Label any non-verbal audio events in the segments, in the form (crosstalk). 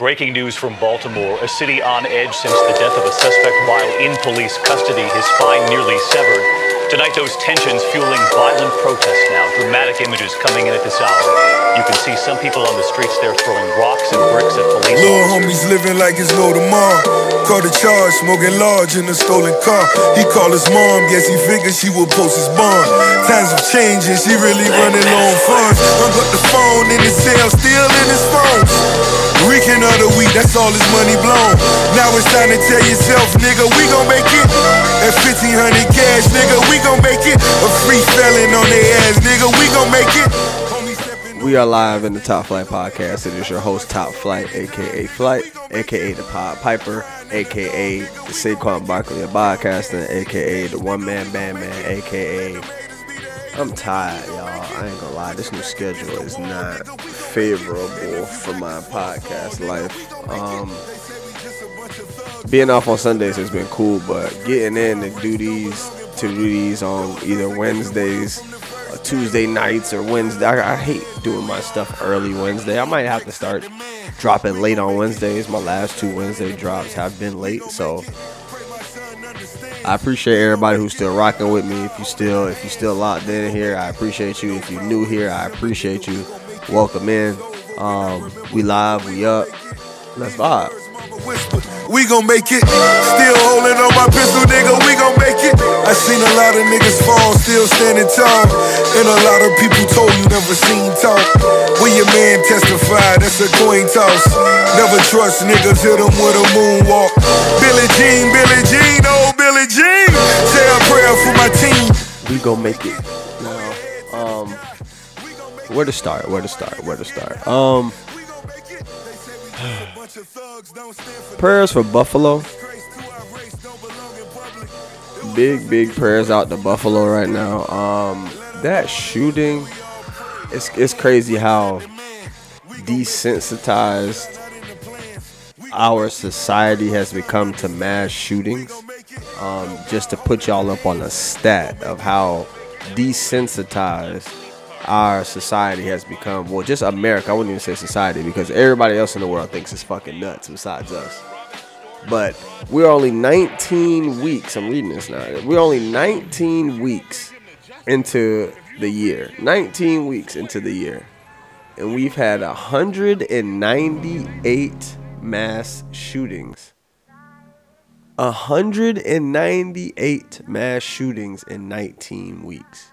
Breaking news from Baltimore, a city on edge since the death of a suspect while in police custody, his spine nearly severed. Tonight, those tensions fueling violent protests now. Dramatic images coming in at this hour. You can see some people on the streets there throwing rocks and bricks at police Little homies living like it's no tomorrow. Caught a charge, smoking large in a stolen car. He called his mom, guess he figured she would post his bond. Times have changed and she really running low on funds. Hung up the phone in his cell, still in his phone. Weekend of the week, that's all his money blown. Now it's time to tell yourself, nigga, we gon' make it. At 1500 cash, nigga, we make it. A free felon on their ass, nigga, we make it. We are live in the Top Flight Podcast. It is your host, Top Flight, aka Flight, aka the Pod Piper, aka the Saquon Barkley of podcasting, aka the One Man Band Man, aka I'm tired, y'all. I ain't gonna lie. This new schedule is not favorable for my podcast life. Um, being off on Sundays has been cool, but getting in to do these these on either Wednesdays, or Tuesday nights, or Wednesday. I, I hate doing my stuff early Wednesday. I might have to start dropping late on Wednesdays. My last two Wednesday drops have been late, so I appreciate everybody who's still rocking with me. If you still if you still locked in here, I appreciate you. If you're new here, I appreciate you. Welcome in. Um, we live, we up. Let's vibe. We gon' make it. Still holding on my pistol, nigga, we gon' make it. I seen a lot of niggas fall, still standing tall. And a lot of people told you never seen talk. When your man testified, that's a coin toss. Never trust niggas, hit them with a moonwalk. Billie Jean, Billie Jean, oh Billie Jean. Say a prayer for my team. we gonna make it. Now, um, where to start? Where to start? Where to start? Um, prayers for Buffalo. Big, big prayers out to Buffalo right now. Um, that shooting, it's it's crazy how desensitized our society has become to mass shootings um, just to put y'all up on a stat of how desensitized our society has become. Well, just America. I wouldn't even say society because everybody else in the world thinks it's fucking nuts besides us. But we're only 19 weeks. I'm reading this now. We're only 19 weeks into the year. 19 weeks into the year. And we've had 198 mass shootings. 198 mass shootings in 19 weeks.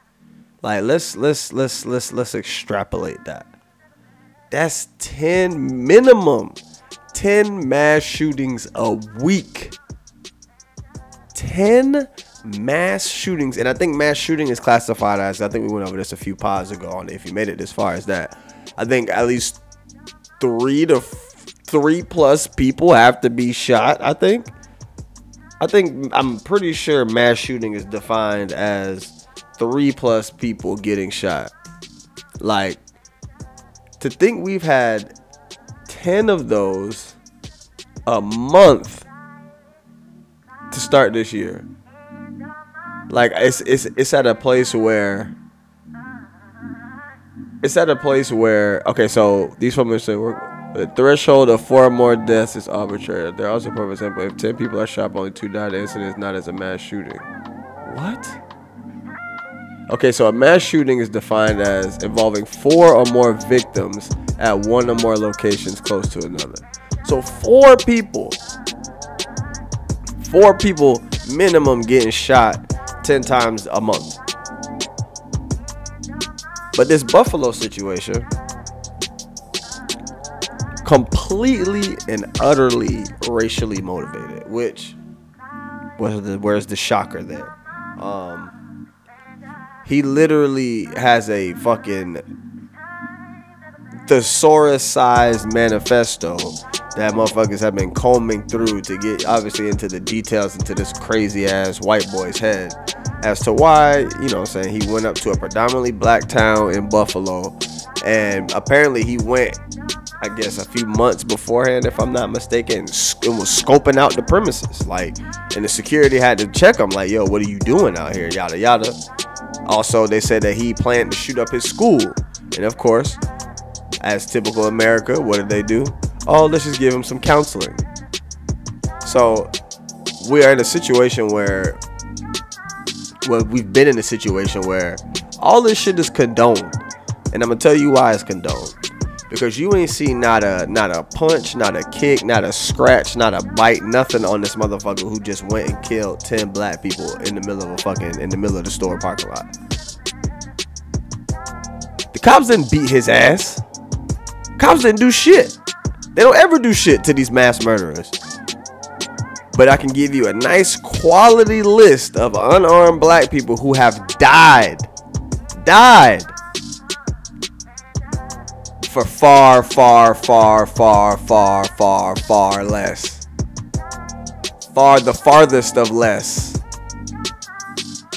Like let's let's let's let's let's extrapolate that. That's 10 minimum 10 mass shootings a week. 10 mass shootings and I think mass shooting is classified as I think we went over this a few pods ago on if you made it as far as that. I think at least 3 to f- 3 plus people have to be shot, I think. I think I'm pretty sure mass shooting is defined as three plus people getting shot. Like to think we've had 10 of those a month to start this year. Like it's it's it's at a place where it's at a place where okay, so these women say the threshold of four or more deaths is arbitrary. They're also for example, if ten people are shot, only two die. the incident is not as a mass shooting. What? Okay, so a mass shooting is defined as involving four or more victims at one or more locations close to another. So four people, four people minimum getting shot ten times a month. But this Buffalo situation, completely and utterly racially motivated, which was the where's the shocker there? Um, he literally has a fucking thesaurus-sized manifesto that motherfuckers have been combing through to get obviously into the details into this crazy ass white boy's head as to why, you know what I'm saying, he went up to a predominantly black town in Buffalo and apparently he went I guess a few months beforehand, if I'm not mistaken, and was scoping out the premises. Like, and the security had to check him, like, yo, what are you doing out here? Yada yada. Also, they said that he planned to shoot up his school. And of course, as typical America, what did they do? oh, let's just give him some counseling. So we are in a situation where, well, we've been in a situation where all this shit is condoned, and I'm gonna tell you why it's condoned. Because you ain't seen not a not a punch, not a kick, not a scratch, not a bite, nothing on this motherfucker who just went and killed ten black people in the middle of a fucking in the middle of the store parking lot. The cops didn't beat his ass. Cops didn't do shit. They don't ever do shit to these mass murderers. But I can give you a nice quality list of unarmed black people who have died. Died for far, far, far, far, far, far, far less. Far the farthest of less.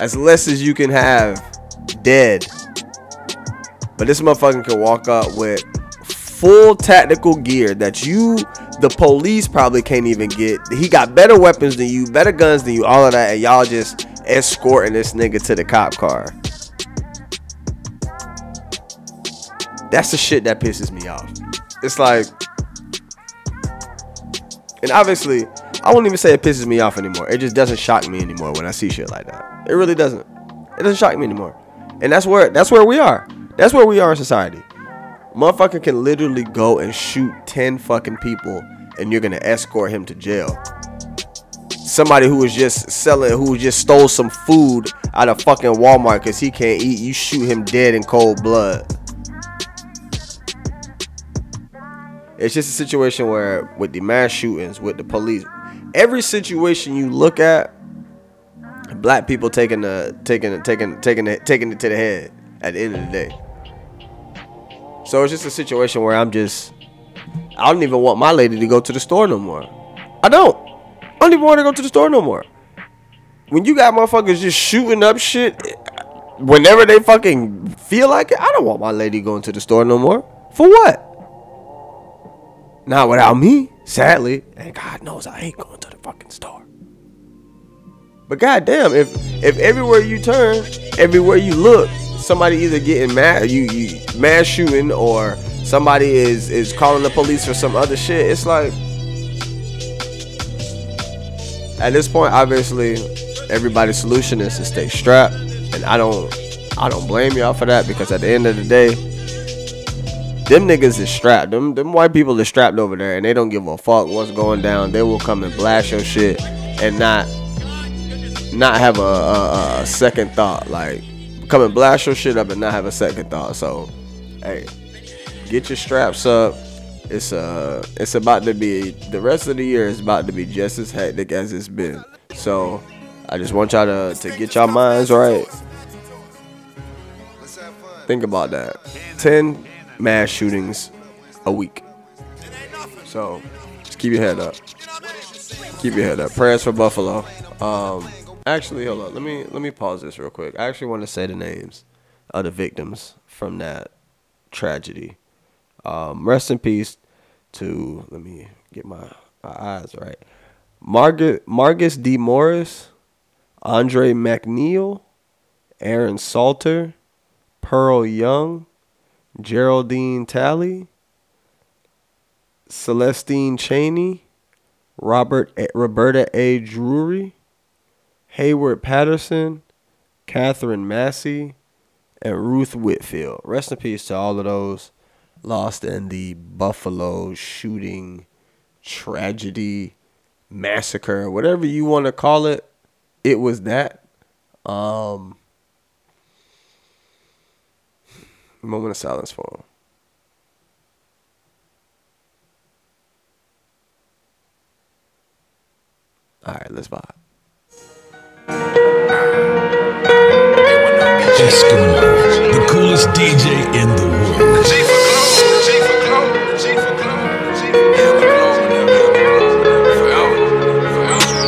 As less as you can have dead. But this motherfucker can walk up with full tactical gear that you, the police, probably can't even get. He got better weapons than you, better guns than you, all of that, and y'all just escorting this nigga to the cop car. That's the shit that pisses me off. It's like, and obviously, I won't even say it pisses me off anymore. It just doesn't shock me anymore when I see shit like that. It really doesn't. It doesn't shock me anymore. And that's where that's where we are. That's where we are in society. Motherfucker can literally go and shoot 10 fucking people and you're gonna escort him to jail. Somebody who was just selling, who just stole some food out of fucking Walmart because he can't eat, you shoot him dead in cold blood. It's just a situation where, with the mass shootings, with the police, every situation you look at, black people taking the taking taking taking it taking it to the head at the end of the day. So it's just a situation where I'm just, I don't even want my lady to go to the store no more. I don't. I don't even want to go to the store no more. When you got motherfuckers just shooting up shit whenever they fucking feel like it, I don't want my lady going to the store no more. For what? Not without me, sadly. And God knows I ain't going to the fucking store. But goddamn, if if everywhere you turn, everywhere you look, somebody either getting mad, you you mass shooting, or somebody is is calling the police for some other shit. It's like at this point, obviously, everybody's solution is to stay strapped, and I don't I don't blame y'all for that because at the end of the day, them niggas is strapped. Them them white people is strapped over there, and they don't give a fuck what's going down. They will come and blast your shit and not not have a, a, a second thought. Like come and blast your shit up and not have a second thought. So, hey, get your straps up. It's uh, it's about to be the rest of the year is about to be just as hectic as it's been. So, I just want y'all to to get y'all minds right. Think about that. Ten mass shootings a week. So, just keep your head up. Keep your head up. Prayers for Buffalo. Um, actually, hold on. Let me let me pause this real quick. I actually want to say the names of the victims from that tragedy. Um, rest in peace to let me get my, my eyes right. Margaret Marcus D. Morris, Andre Mackniel, Aaron Salter, Pearl Young, Geraldine Talley, Celestine Chaney, Robert Roberta A. Drury, Heyward Patterson, Katherine Massey, and Ruth Whitfield. Rest in peace to all of those lost in the Buffalo shooting tragedy, massacre, whatever you want to call it. It was that. Um, moment of silence for him. All right, let's vibe. Eskimo, the coolest DJ in the world.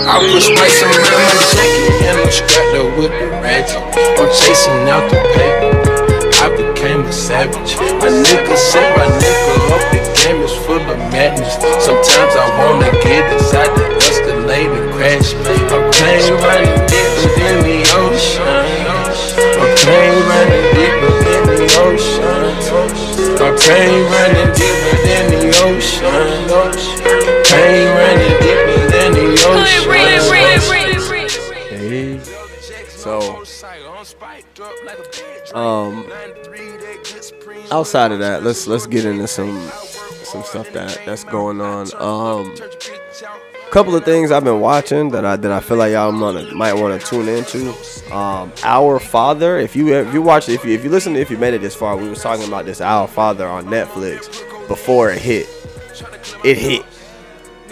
I put spice around my jacket and I'm strapped up with the ratchet. I'm chasing out the paper savage. My nigga set my nigga up, the game is full of madness. Sometimes I wanna get inside the escalator crash. A plane running deeper than the ocean. A plane running deeper than the ocean. A plane running deeper than the ocean. Plane running deeper than the ocean. So, um, outside of that, let's let's get into some some stuff that that's going on. Um, couple of things I've been watching that I that I feel like y'all might, might want to tune into. Um, Our Father. If you if you watch if you if you listen if you made it this far, we was talking about this Our Father on Netflix before it hit. It hit.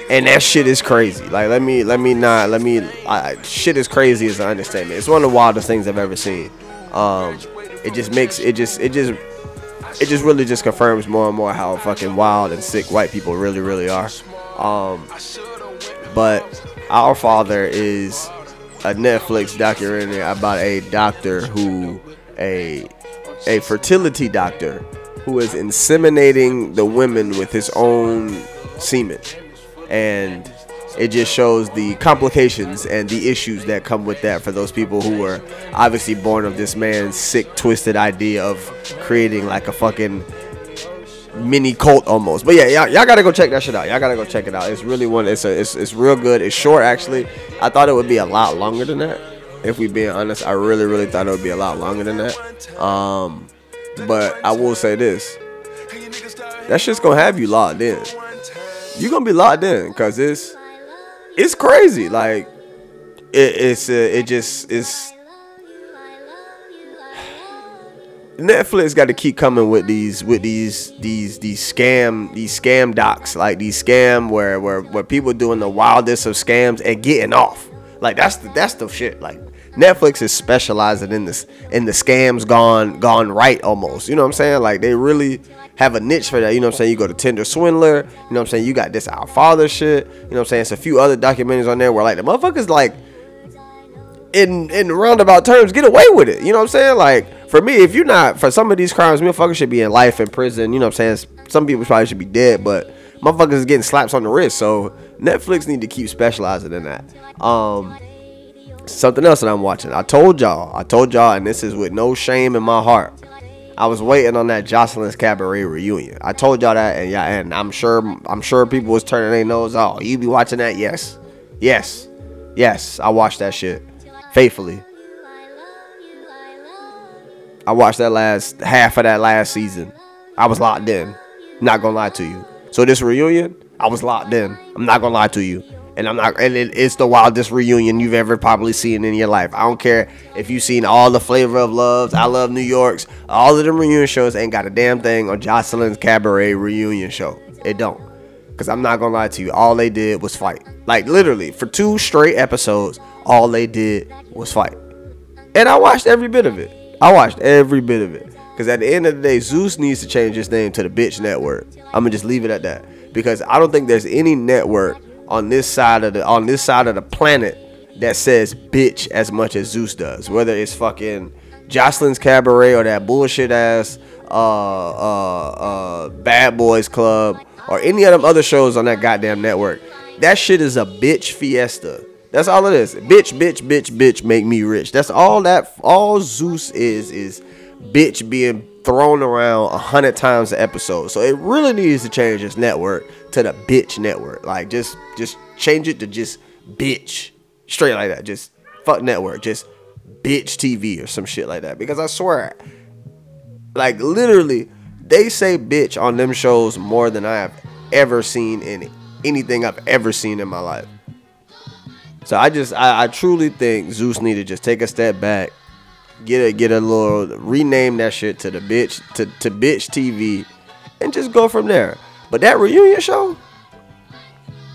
And that shit is crazy. Like let me let me not let me I, shit is crazy is an understatement. It's one of the wildest things I've ever seen. Um, it just makes it just it just it just really just confirms more and more how fucking wild and sick white people really really are. Um, but Our Father is a Netflix documentary about a doctor who a a fertility doctor who is inseminating the women with his own semen and it just shows the complications and the issues that come with that for those people who were obviously born of this man's sick twisted idea of creating like a fucking mini cult almost. But yeah, y'all, y'all gotta go check that shit out. Y'all gotta go check it out. It's really one. It's a. It's, it's real good. It's short actually. I thought it would be a lot longer than that. If we being honest, I really really thought it would be a lot longer than that. Um, but I will say this. That shit's gonna have you locked in. You gonna be locked in because it's it's crazy. Like it, it's uh, it just it's Netflix got to keep coming with these with these these these scam these scam docs like these scam where where where people doing the wildest of scams and getting off. Like that's the that's the shit. Like Netflix is specializing in this in the scams gone gone right almost. You know what I'm saying? Like they really have a niche for that. You know what I'm saying? You go to Tinder Swindler. You know what I'm saying? You got this Our Father shit. You know what I'm saying? It's a few other documentaries on there where like the motherfuckers like in in roundabout terms get away with it. You know what I'm saying? Like for me, if you're not for some of these crimes, motherfuckers should be in life in prison. You know what I'm saying? Some people probably should be dead, but motherfuckers is getting slaps on the wrist. So Netflix need to keep specializing in that. Um, something else that I'm watching. I told y'all, I told y'all, and this is with no shame in my heart. I was waiting on that Joseline's Cabaret reunion. I told y'all that, and yeah, and I'm sure, I'm sure people was turning their nose. Oh, you be watching that? Yes, yes, yes. I watched that shit faithfully. I watched that last half of that last season. I was locked in. Not gonna lie to you. So this reunion, I was locked in. I'm not gonna lie to you. And I'm not and it, it's the wildest reunion you've ever probably seen in your life. I don't care if you've seen all the flavor of loves, I love New York's, all of them reunion shows ain't got a damn thing on Joseline's Cabaret reunion show. It don't. Cause I'm not gonna lie to you, all they did was fight. Like literally, for two straight episodes, all they did was fight. And I watched every bit of it. I watched every bit of it. Because at the end of the day, Zeus needs to change his name to the Bitch Network. I'm gonna just leave it at that. Because I don't think there's any network on this side of the on this side of the planet that says bitch as much as Zeus does. Whether it's fucking Joseline's Cabaret or that bullshit ass uh uh uh Bad Boys Club or any of them other shows on that goddamn network. That shit is a bitch fiesta. That's all it is. Bitch, bitch, bitch, bitch, make me rich. That's all that all Zeus is is bitch being thrown around a hundred times an episode. So it really needs to change its network to the bitch network. Like just just change it to just bitch. Straight like that. Just fuck network. Just bitch TV or some shit like that. Because I swear, like literally, they say bitch on them shows more than I have ever seen in anything I've ever seen in my life. So I just I, I truly think Zeus need to just take a step back, get a get a little rename that shit to the bitch to, to bitch TV and just go from there. But that reunion show,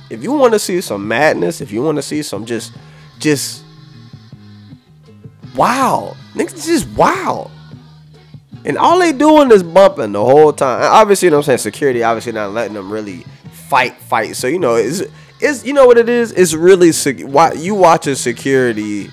if you want to see some madness, if you want to see some just just wow, niggas just wow. And all they doing is bumping the whole time. Obviously, you know what I'm saying? Security obviously not letting them really fight, fight. So, you know, it's, it's you know what it is? It's really, sec- why you watching security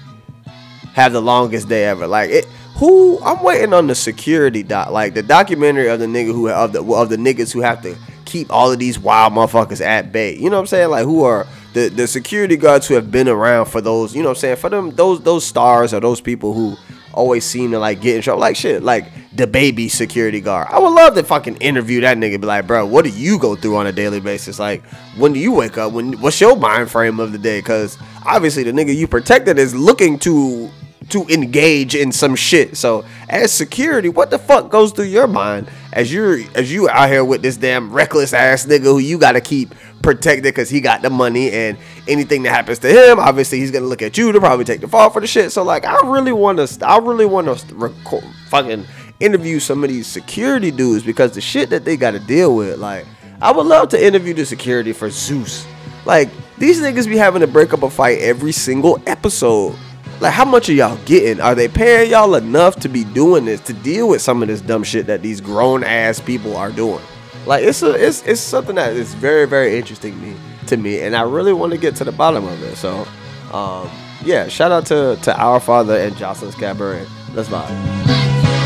have the longest day ever. Like, it, who, I'm waiting on the security doc, like the documentary of the nigga who, of the, of the niggas who have to keep all of these wild motherfuckers at bay. You know what I'm saying? Like, who are the, the security guards who have been around for those, you know what I'm saying? For them, those, those stars or those people who, always seem to like get in trouble. Like shit, like the baby security guard. I would love to fucking interview that nigga. Be like, bro, what do you go through on a daily basis? Like, when do you wake up? When what's your mind frame of the day? Because obviously the nigga you protected is looking to to engage in some shit. So as security, what the fuck goes through your mind as you're as you out here with this damn reckless ass nigga who you gotta keep protected because he got the money and anything that happens to him, obviously he's gonna look at you to probably take the fall for the shit. So like, I really want to, I really want to record, fucking interview some of these security dudes because the shit that they got to deal with, like, I would love to interview the security for Zeus. Like, these niggas be having to break up a fight every single episode. Like, how much are y'all getting? Are they paying y'all enough to be doing this to deal with some of this dumb shit that these grown ass people are doing? Like, it's a, it's, it's something that is very, very interesting me to me, and I really want to get to the bottom of it. So, um, yeah, shout out to to our father and Joseline's Cabaret. Let's vibe.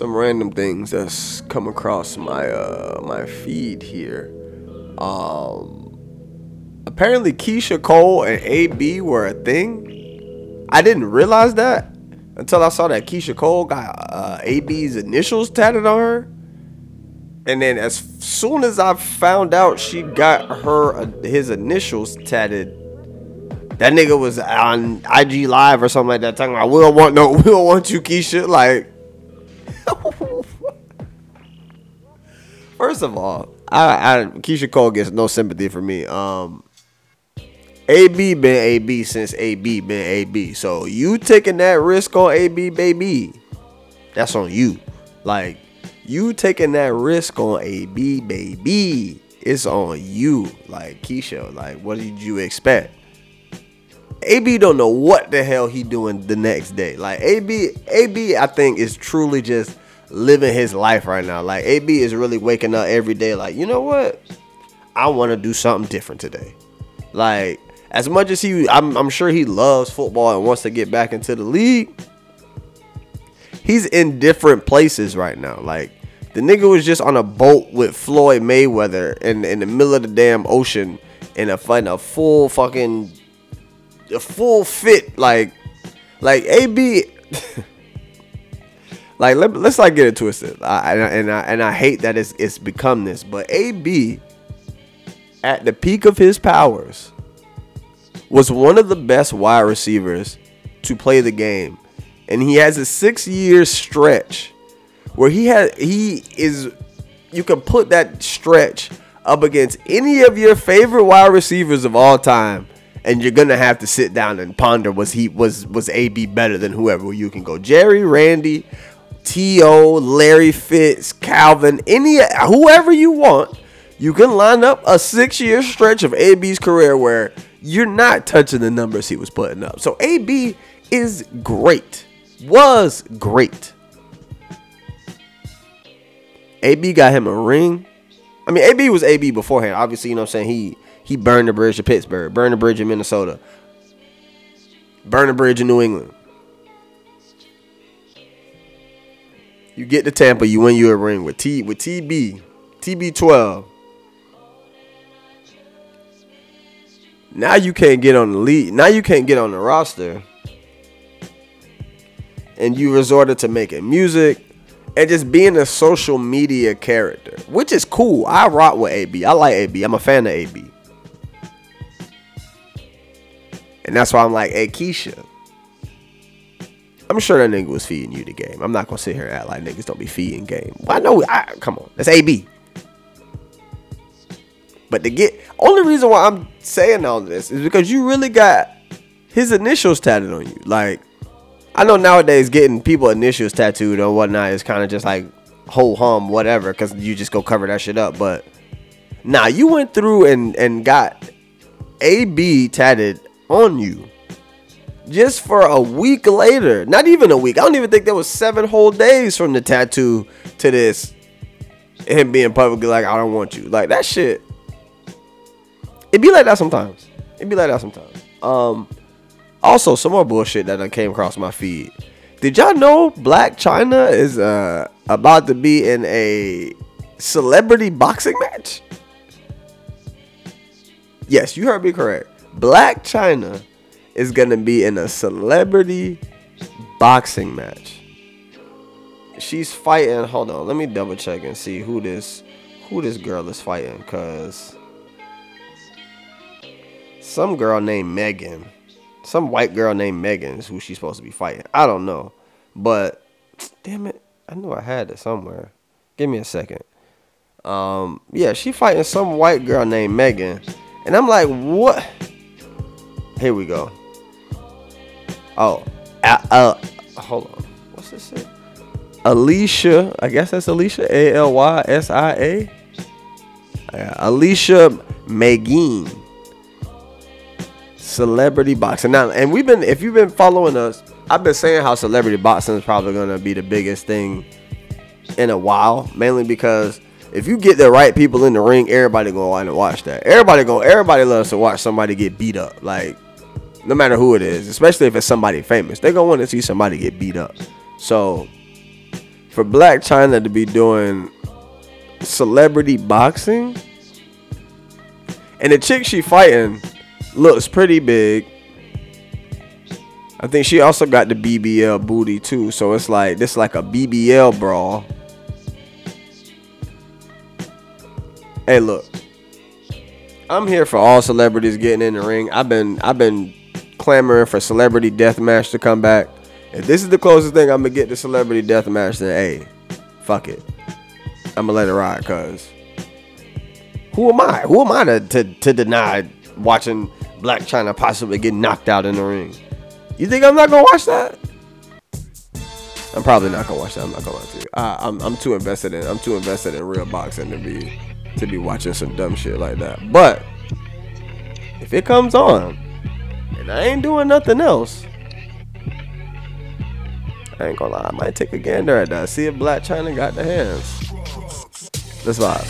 Some random things that's come across my uh my feed here. Um apparently Keyshia Cole and AB were a thing. I didn't realize that until I saw that Keyshia Cole got uh, AB's initials tatted on her. And then as soon as I found out she got her uh, his initials tatted, that nigga was on IG Live or something like that talking about we don't want no (laughs) we don't want you Keyshia like (laughs) First of all, I, I Keyshia Cole gets no sympathy for me. Um, AB been AB since AB been AB. So you taking that risk on AB, baby, that's on you. Like you taking that risk on AB, baby, it's on you. Like Keyshia, like what did you expect? AB don't know what the hell he doing the next day. Like AB, AB, I think is truly just living his life right now. Like AB is really waking up every day. Like you know what, I want to do something different today. Like as much as he, I'm, I'm sure he loves football and wants to get back into the league. He's in different places right now. Like the nigga was just on a boat with Floyd Mayweather in in the middle of the damn ocean in a fighting a full fucking a full fit like like AB (laughs) like let, us not get it twisted. I, and, I, and I and I hate that it's it's become this but AB at the peak of his powers was one of the best wide receivers to play the game. And he has a 6 year stretch where he had he is you can put that stretch up against any of your favorite wide receivers of all time and you're gonna have to sit down and ponder was he was was AB better than whoever you can go Jerry, Randy, T.O., Larry Fitz, Calvin, any whoever you want. You can line up a six year stretch of AB's career where you're not touching the numbers he was putting up. So AB is great. Was great. AB got him a ring. I mean, AB was AB beforehand. Obviously, you know what I'm saying? He he burned the bridge to Pittsburgh, burned the bridge in Minnesota, burned the bridge in New England. You get to Tampa, you win you a ring with T with TB, TB12. Now you can't get on the lead. Now you can't get on the roster. And you resorted to making music and just being a social media character, which is cool. I rock with AB. I like AB. I'm a fan of AB. And that's why I'm like, hey, Keyshia. I'm sure that nigga was feeding you the game. I'm not gonna sit here and act like niggas don't be feeding game. Well, I know. I, come on, that's AB. But to get only reason why I'm saying all this is because you really got his initials tattooed on you. Like I know nowadays getting people initials tattooed or whatnot is kind of just like ho hum whatever because you just go cover that shit up. But nah, you went through and and got AB tatted on you just for a week later. Not even a week. I don't even think there was seven whole days from the tattoo to this. Him being publicly like, I don't want you. Like that shit. It be like that sometimes. It be like that sometimes. Um also some more bullshit that I came across my feed. Did y'all know Blac Chyna is uh about to be in a celebrity boxing match? Yes, you heard me correct. Blac Chyna is gonna be in a celebrity boxing match. She's fighting. Hold on, let me double check and see who this who this girl is fighting. Cause some girl named Megan, some white girl named Megan is who she's supposed to be fighting. I don't know, but damn it, I knew I had it somewhere. Give me a second. Um, yeah, she fighting some white girl named Megan, and I'm like, what? Here we go. Oh, uh, uh hold on. What's this say? Alicia, I guess that's Alicia. A L Y S I A. Alysia Magen. Celebrity boxing. Now, and we've been, if you've been following us, I've been saying how celebrity boxing is probably going to be the biggest thing in a while, mainly because if you get the right people in the ring, everybody gonna to watch that. Everybody going everybody loves to watch somebody get beat up. Like no matter who it is, especially if it's somebody famous, they're gonna want to see somebody get beat up. So for Blac Chyna to be doing celebrity boxing, and the chick she fighting looks pretty big. I think she also got the BBL booty too, so it's like this like a BBL brawl. Hey, look. I'm here for all celebrities getting in the ring. I've been I've been clamoring for celebrity death match to come back. If this is the closest thing I'm gonna get to celebrity death match, then hey, fuck it. I'm gonna let it ride, cause who am I? Who am I to, to, to deny watching Blac Chyna possibly get knocked out in the ring? You think I'm not gonna watch that? I'm probably not gonna watch that. I'm not gonna lie to you. I, I'm I'm too invested in I'm too invested in real boxing to be to be watching some dumb shit like that. But if it comes on and I ain't doing nothing else, I ain't gonna lie. I might take a gander at that. See if Blac Chyna got the hands. Let's vibe.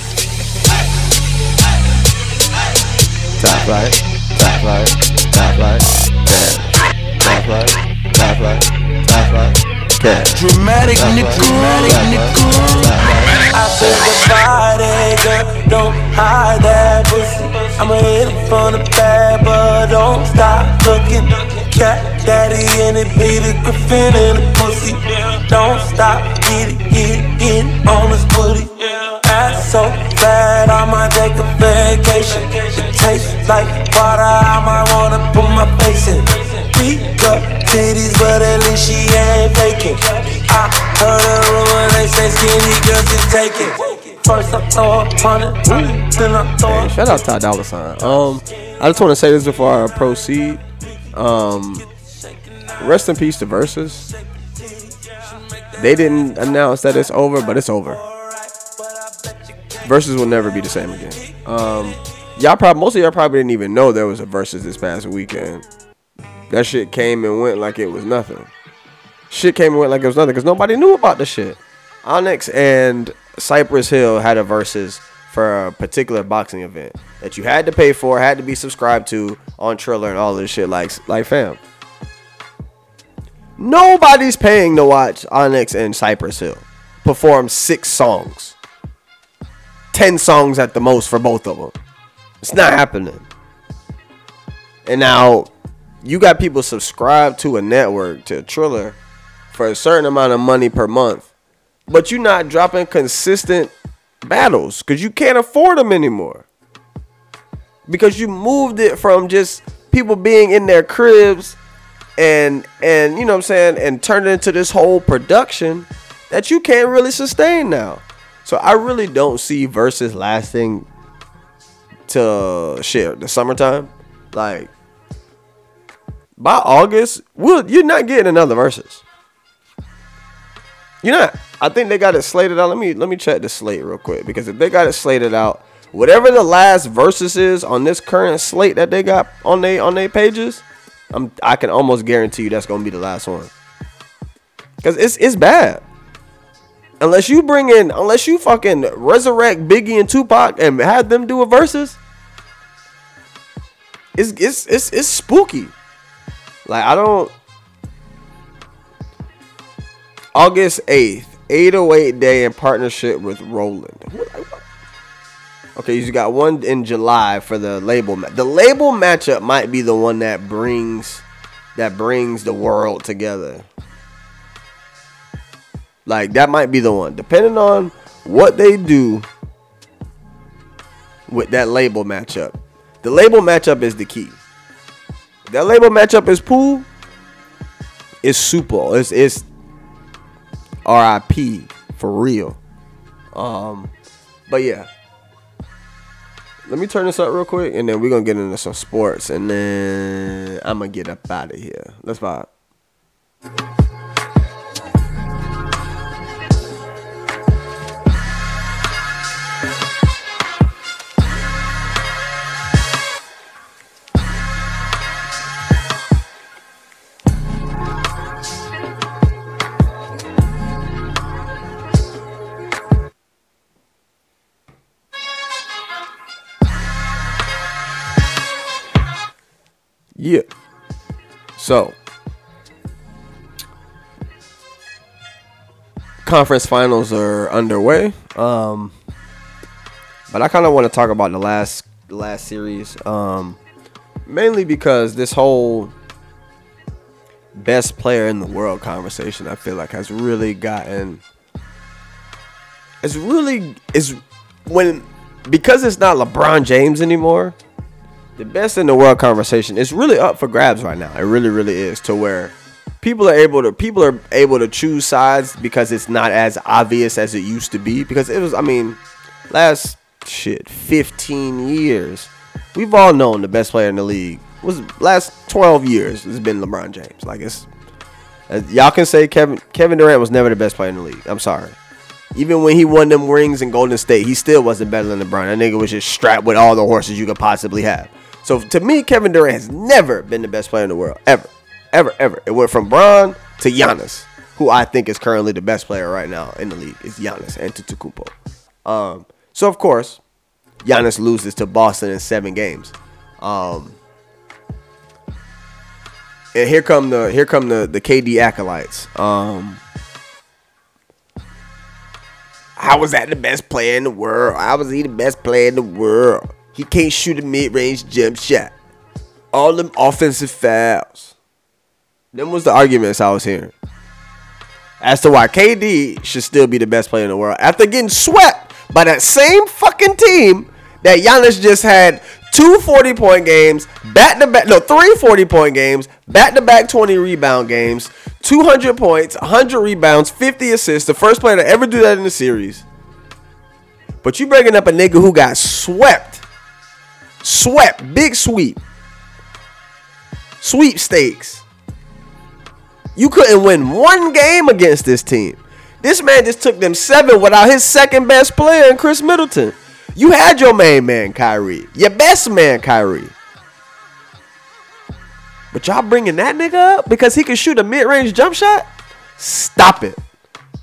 Top flight, top flight, top flight, cash. Top flight, top flight, top flight, cash. Dramatic nigga, dramatic nigga. I said divided, girl, don't hide that pussy. I'ma hit it from the back, but don't stop looking. Cat daddy and it Peter Griffin in the pussy. Don't stop, get it, get it, get it on this booty. Ass so fat, I might take a vacation. It tastes like water, I might wanna put my face in. Big up titties, but at least she ain't faking. I heard a rumor, they say skinny girls is taking. First I throw a hundred, then I throw Hey, shout out Ty Dolla Sign. Um, I just want to say this before I proceed. Um, rest in peace to Verzuz. They didn't announce that it's over, but it's over. Verzuz will never be the same again. Um, y'all probably most of y'all probably didn't even know there was a Verzuz this past weekend. That shit came and went like it was nothing. Shit came and went like it was nothing because nobody knew about the shit. Onyx and Cypress Hill had a Verzuz for a particular boxing event that you had to pay for, had to be subscribed to on Triller and all this shit. Like, like fam, nobody's paying to watch Onyx and Cypress Hill perform six songs, ten songs at the most for both of them. It's not happening. And now you got people subscribed to a network to a Triller for a certain amount of money per month, but you're not dropping consistent battles because you can't afford them anymore. Because you moved it from just people being in their cribs and and you know what I'm saying and turned it into this whole production that you can't really sustain now. So I really don't see Verzuz lasting to shit the summertime. Like by August, we'll, you're not getting another Verzuz. You're not. I think they got it slated out. Let me let me check the slate real quick because if they got it slated out, whatever the last Verzuz is on this current slate that they got on they on their pages, I'm I can almost guarantee you that's gonna be the last one. Cause it's it's bad. Unless you bring in, unless you fucking resurrect Biggie and Tupac and have them do a Verzuz, it's it's it's it's spooky. Like I don't August 8th, 808 Day in partnership with Roland. Okay, you got one in July for the label. Ma- the label matchup might be the one that brings that brings the world together. Like that might be the one, depending on what they do with that label matchup. The label matchup is the key. That label matchup is pool. It's super. It's it's RIP for real. Um, but yeah. Let me turn this up real quick, and then we're gonna get into some sports, and then I'm gonna get up out of here. Let's vibe. Yeah. So, conference finals are underway. Um, but I kind of want to talk about the last last series. Um, mainly because this whole best player in the world conversation, I feel like has really gotten. It's really is when because it's not LeBron James anymore the best in the world conversation is really up for grabs right now. It really, really is to where people are able to people are able to choose sides because it's not as obvious as it used to be. Because it was, I mean, last shit, 15 years, we've all known the best player in the league was last 12 years has been LeBron James. Like it's y'all can say Kevin Kevin Durant was never the best player in the league. I'm sorry. Even when he won them rings in Golden State, he still wasn't better than LeBron. That nigga was just strapped with all the horses you could possibly have. So to me, Kevin Durant has never been the best player in the world. Ever. Ever, ever. It went from Bron to Giannis, who I think is currently the best player right now in the league, is Giannis Antetokounmpo. Um, so of course, Giannis loses to Boston in seven games. Um, and here come the here come the the KD acolytes. Um, how was that the best player in the world? How was he the best player in the world? He can't shoot a mid-range jump shot. All them offensive fouls. Them was the arguments I was hearing. As to why KD should still be the best player in the world after getting swept by that same fucking team that Giannis just had two 40 point games, back to back, no, three 40 point games, back to back 20 rebound games, 200 points, 100 rebounds, 50 assists, the first player to ever do that in the series. But you bringing up a nigga who got swept Swept. Big sweep. Sweepstakes. You couldn't win one game against this team. This man just took them seven without his second best player in Khris Middleton. You had your main man, Kyrie. Your best man, Kyrie. But y'all bringing that nigga up because he can shoot a mid-range jump shot? Stop it.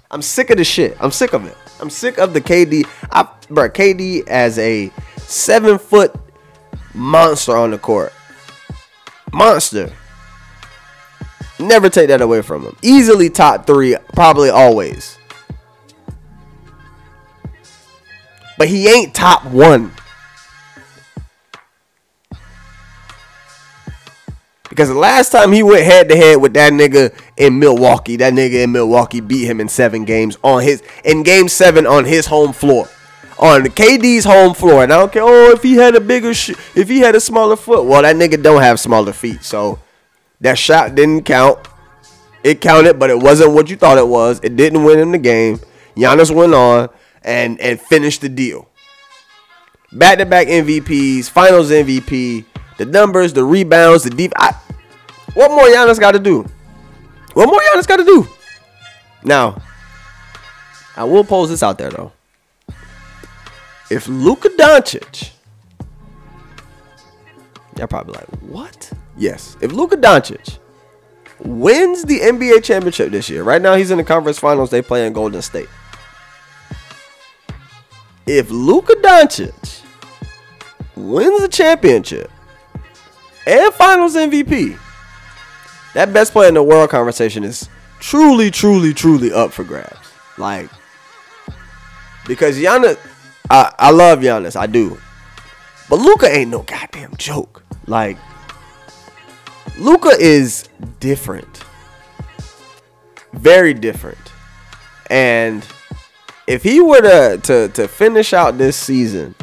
I'm sick of the shit. I'm sick of it. I'm sick of the KD. I, bro, KD as a seven foot monster on the court. Monster. Never take that away from him. Easily top three, probably always. But he ain't top one. Because the last time he went head to head with that nigga in Milwaukee, that nigga in Milwaukee beat him in seven games on his in game seven on his home floor on KD's home floor. And I don't care. Oh, if he had a bigger, sh- if he had a smaller foot, well, that nigga don't have smaller feet. So that shot didn't count. It counted, but it wasn't what you thought it was. It didn't win him the game. Giannis went on and and finished the deal. Back to back MVPs, Finals MVP, the numbers, the rebounds, the deep. I, what more Giannis got to do? What more Giannis got to do? Now, I will pose this out there though if Luka Doncic, you're probably like, what? Yes, if Luka Doncic wins the NBA championship this year, right now he's in the conference finals. They play in Golden State. If Luka Doncic wins the championship and Finals MVP, that best player in the world conversation is truly, truly, truly up for grabs. Like because Giannis, I, I love Giannis, I do. But Luka ain't no goddamn joke. Like Luka is different. Very different. And if he were to, to to finish out this season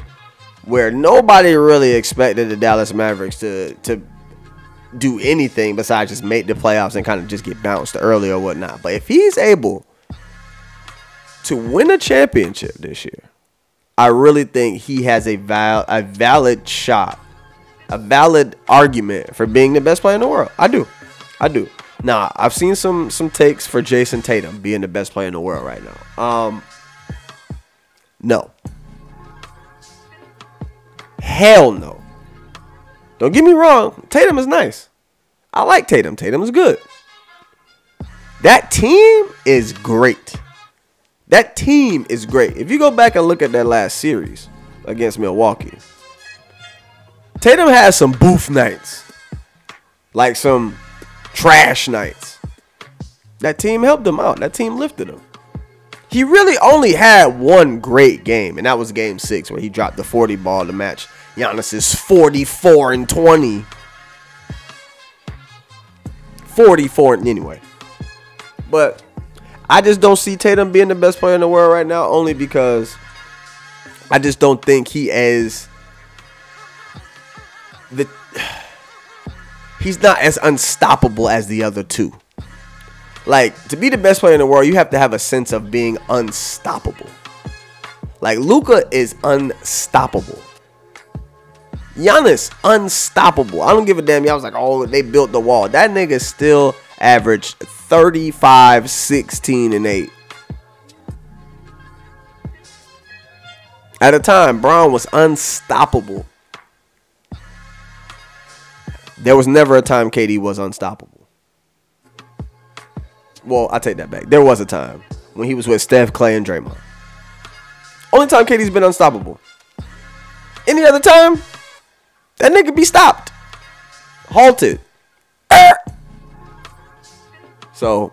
where nobody really expected the Dallas Mavericks to to do anything besides just make the playoffs and kind of just get bounced early or whatnot. But if he's able to win a championship this year, I really think he has a val- a valid shot, a valid argument for being the best player in the world. I do, I do. Now I've seen some some takes for Jayson Tatum being the best player in the world right now. Um, no, hell no. Don't get me wrong, Tatum is nice. I like Tatum. Tatum is good. That team is great. That team is great. If you go back and look at that last series against Milwaukee, Tatum has some booth nights, like some trash nights. That team helped him out. That team lifted him. He really only had one great game, and that was game six, where he dropped the 40 ball to match Giannis's 44 and 20. 44 anyway. But I just don't see Tatum being the best player in the world right now, only because I just don't think he is the he's not as unstoppable as the other two. Like to be the best player in the world, you have to have a sense of being unstoppable. Like Luka is unstoppable. Giannis, unstoppable. I don't give a damn. Y'all was like, oh, they built the wall. That nigga still averaged 35, 16, and 8. At a time, Bron was unstoppable. There was never a time KD was unstoppable. Well, I take that back. There was a time when he was with Steph, Clay, and Draymond. Only time KD's been unstoppable. Any other time, that nigga be stopped, halted. So,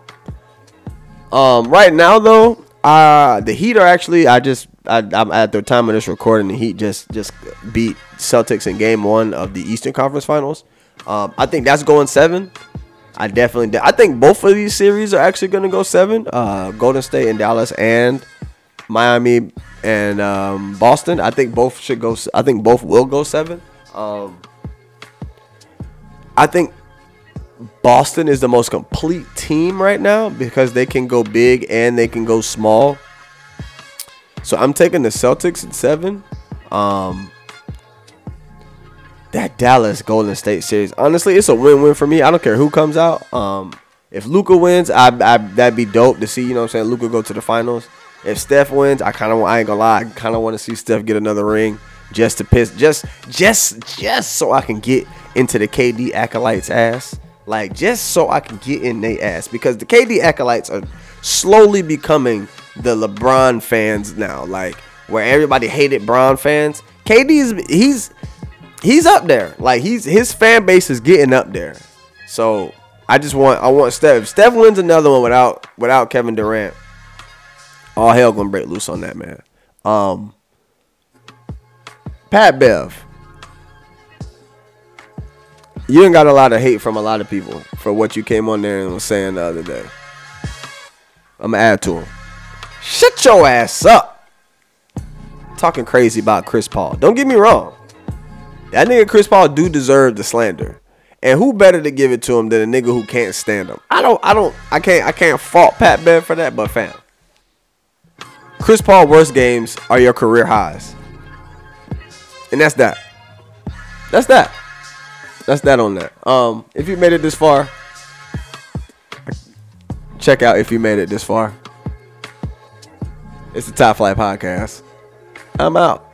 um, right now though, uh, the Heat are actually. I just, I, I'm at the time of this recording, the Heat just just beat Celtics in Game One of the Eastern Conference Finals. Um, I think that's going seven. I definitely, I think both of these series are actually going to go seven. Uh, Golden State and Dallas and Miami and um, Boston. I think both should go. I think both will go seven. Um, I think Boston is the most complete team right now because they can go big and they can go small. So I'm taking the Celtics at seven. Um, that Dallas Golden State series, honestly, it's a win-win for me. I don't care who comes out. Um, if Luka wins, I, I that'd be dope to see. You know what I'm saying? Luca go to the finals. If Steph wins, I kind of I ain't gonna lie, I kind of want to see Steph get another ring just to piss, just just just so I can get into the KD acolytes ass. Like just so I can get in their ass because the KD acolytes are slowly becoming the LeBron fans now. Like where everybody hated Bron fans, KD is he's he's up there. Like he's his fan base is getting up there. So I just want I want Steph. Steph wins another one without without Kevin Durant. All hell gonna break loose on that man. Um, Pat Bev. You ain't got a lot of hate from a lot of people for what you came on there and was saying the other day. I'm gonna add to him. Shut your ass up. Talking crazy about Chris Paul. Don't get me wrong. That nigga Chris Paul do deserve the slander. And who better to give it to him than a nigga who can't stand him? I don't I don't I can't I can't fault Pat Bev for that, but fam. Chris Paul worst games are your career highs. And that's that. That's that. That's that on that. Um, if you made it this far, check out if you made it this far. It's the Top Flight Podcast. I'm out.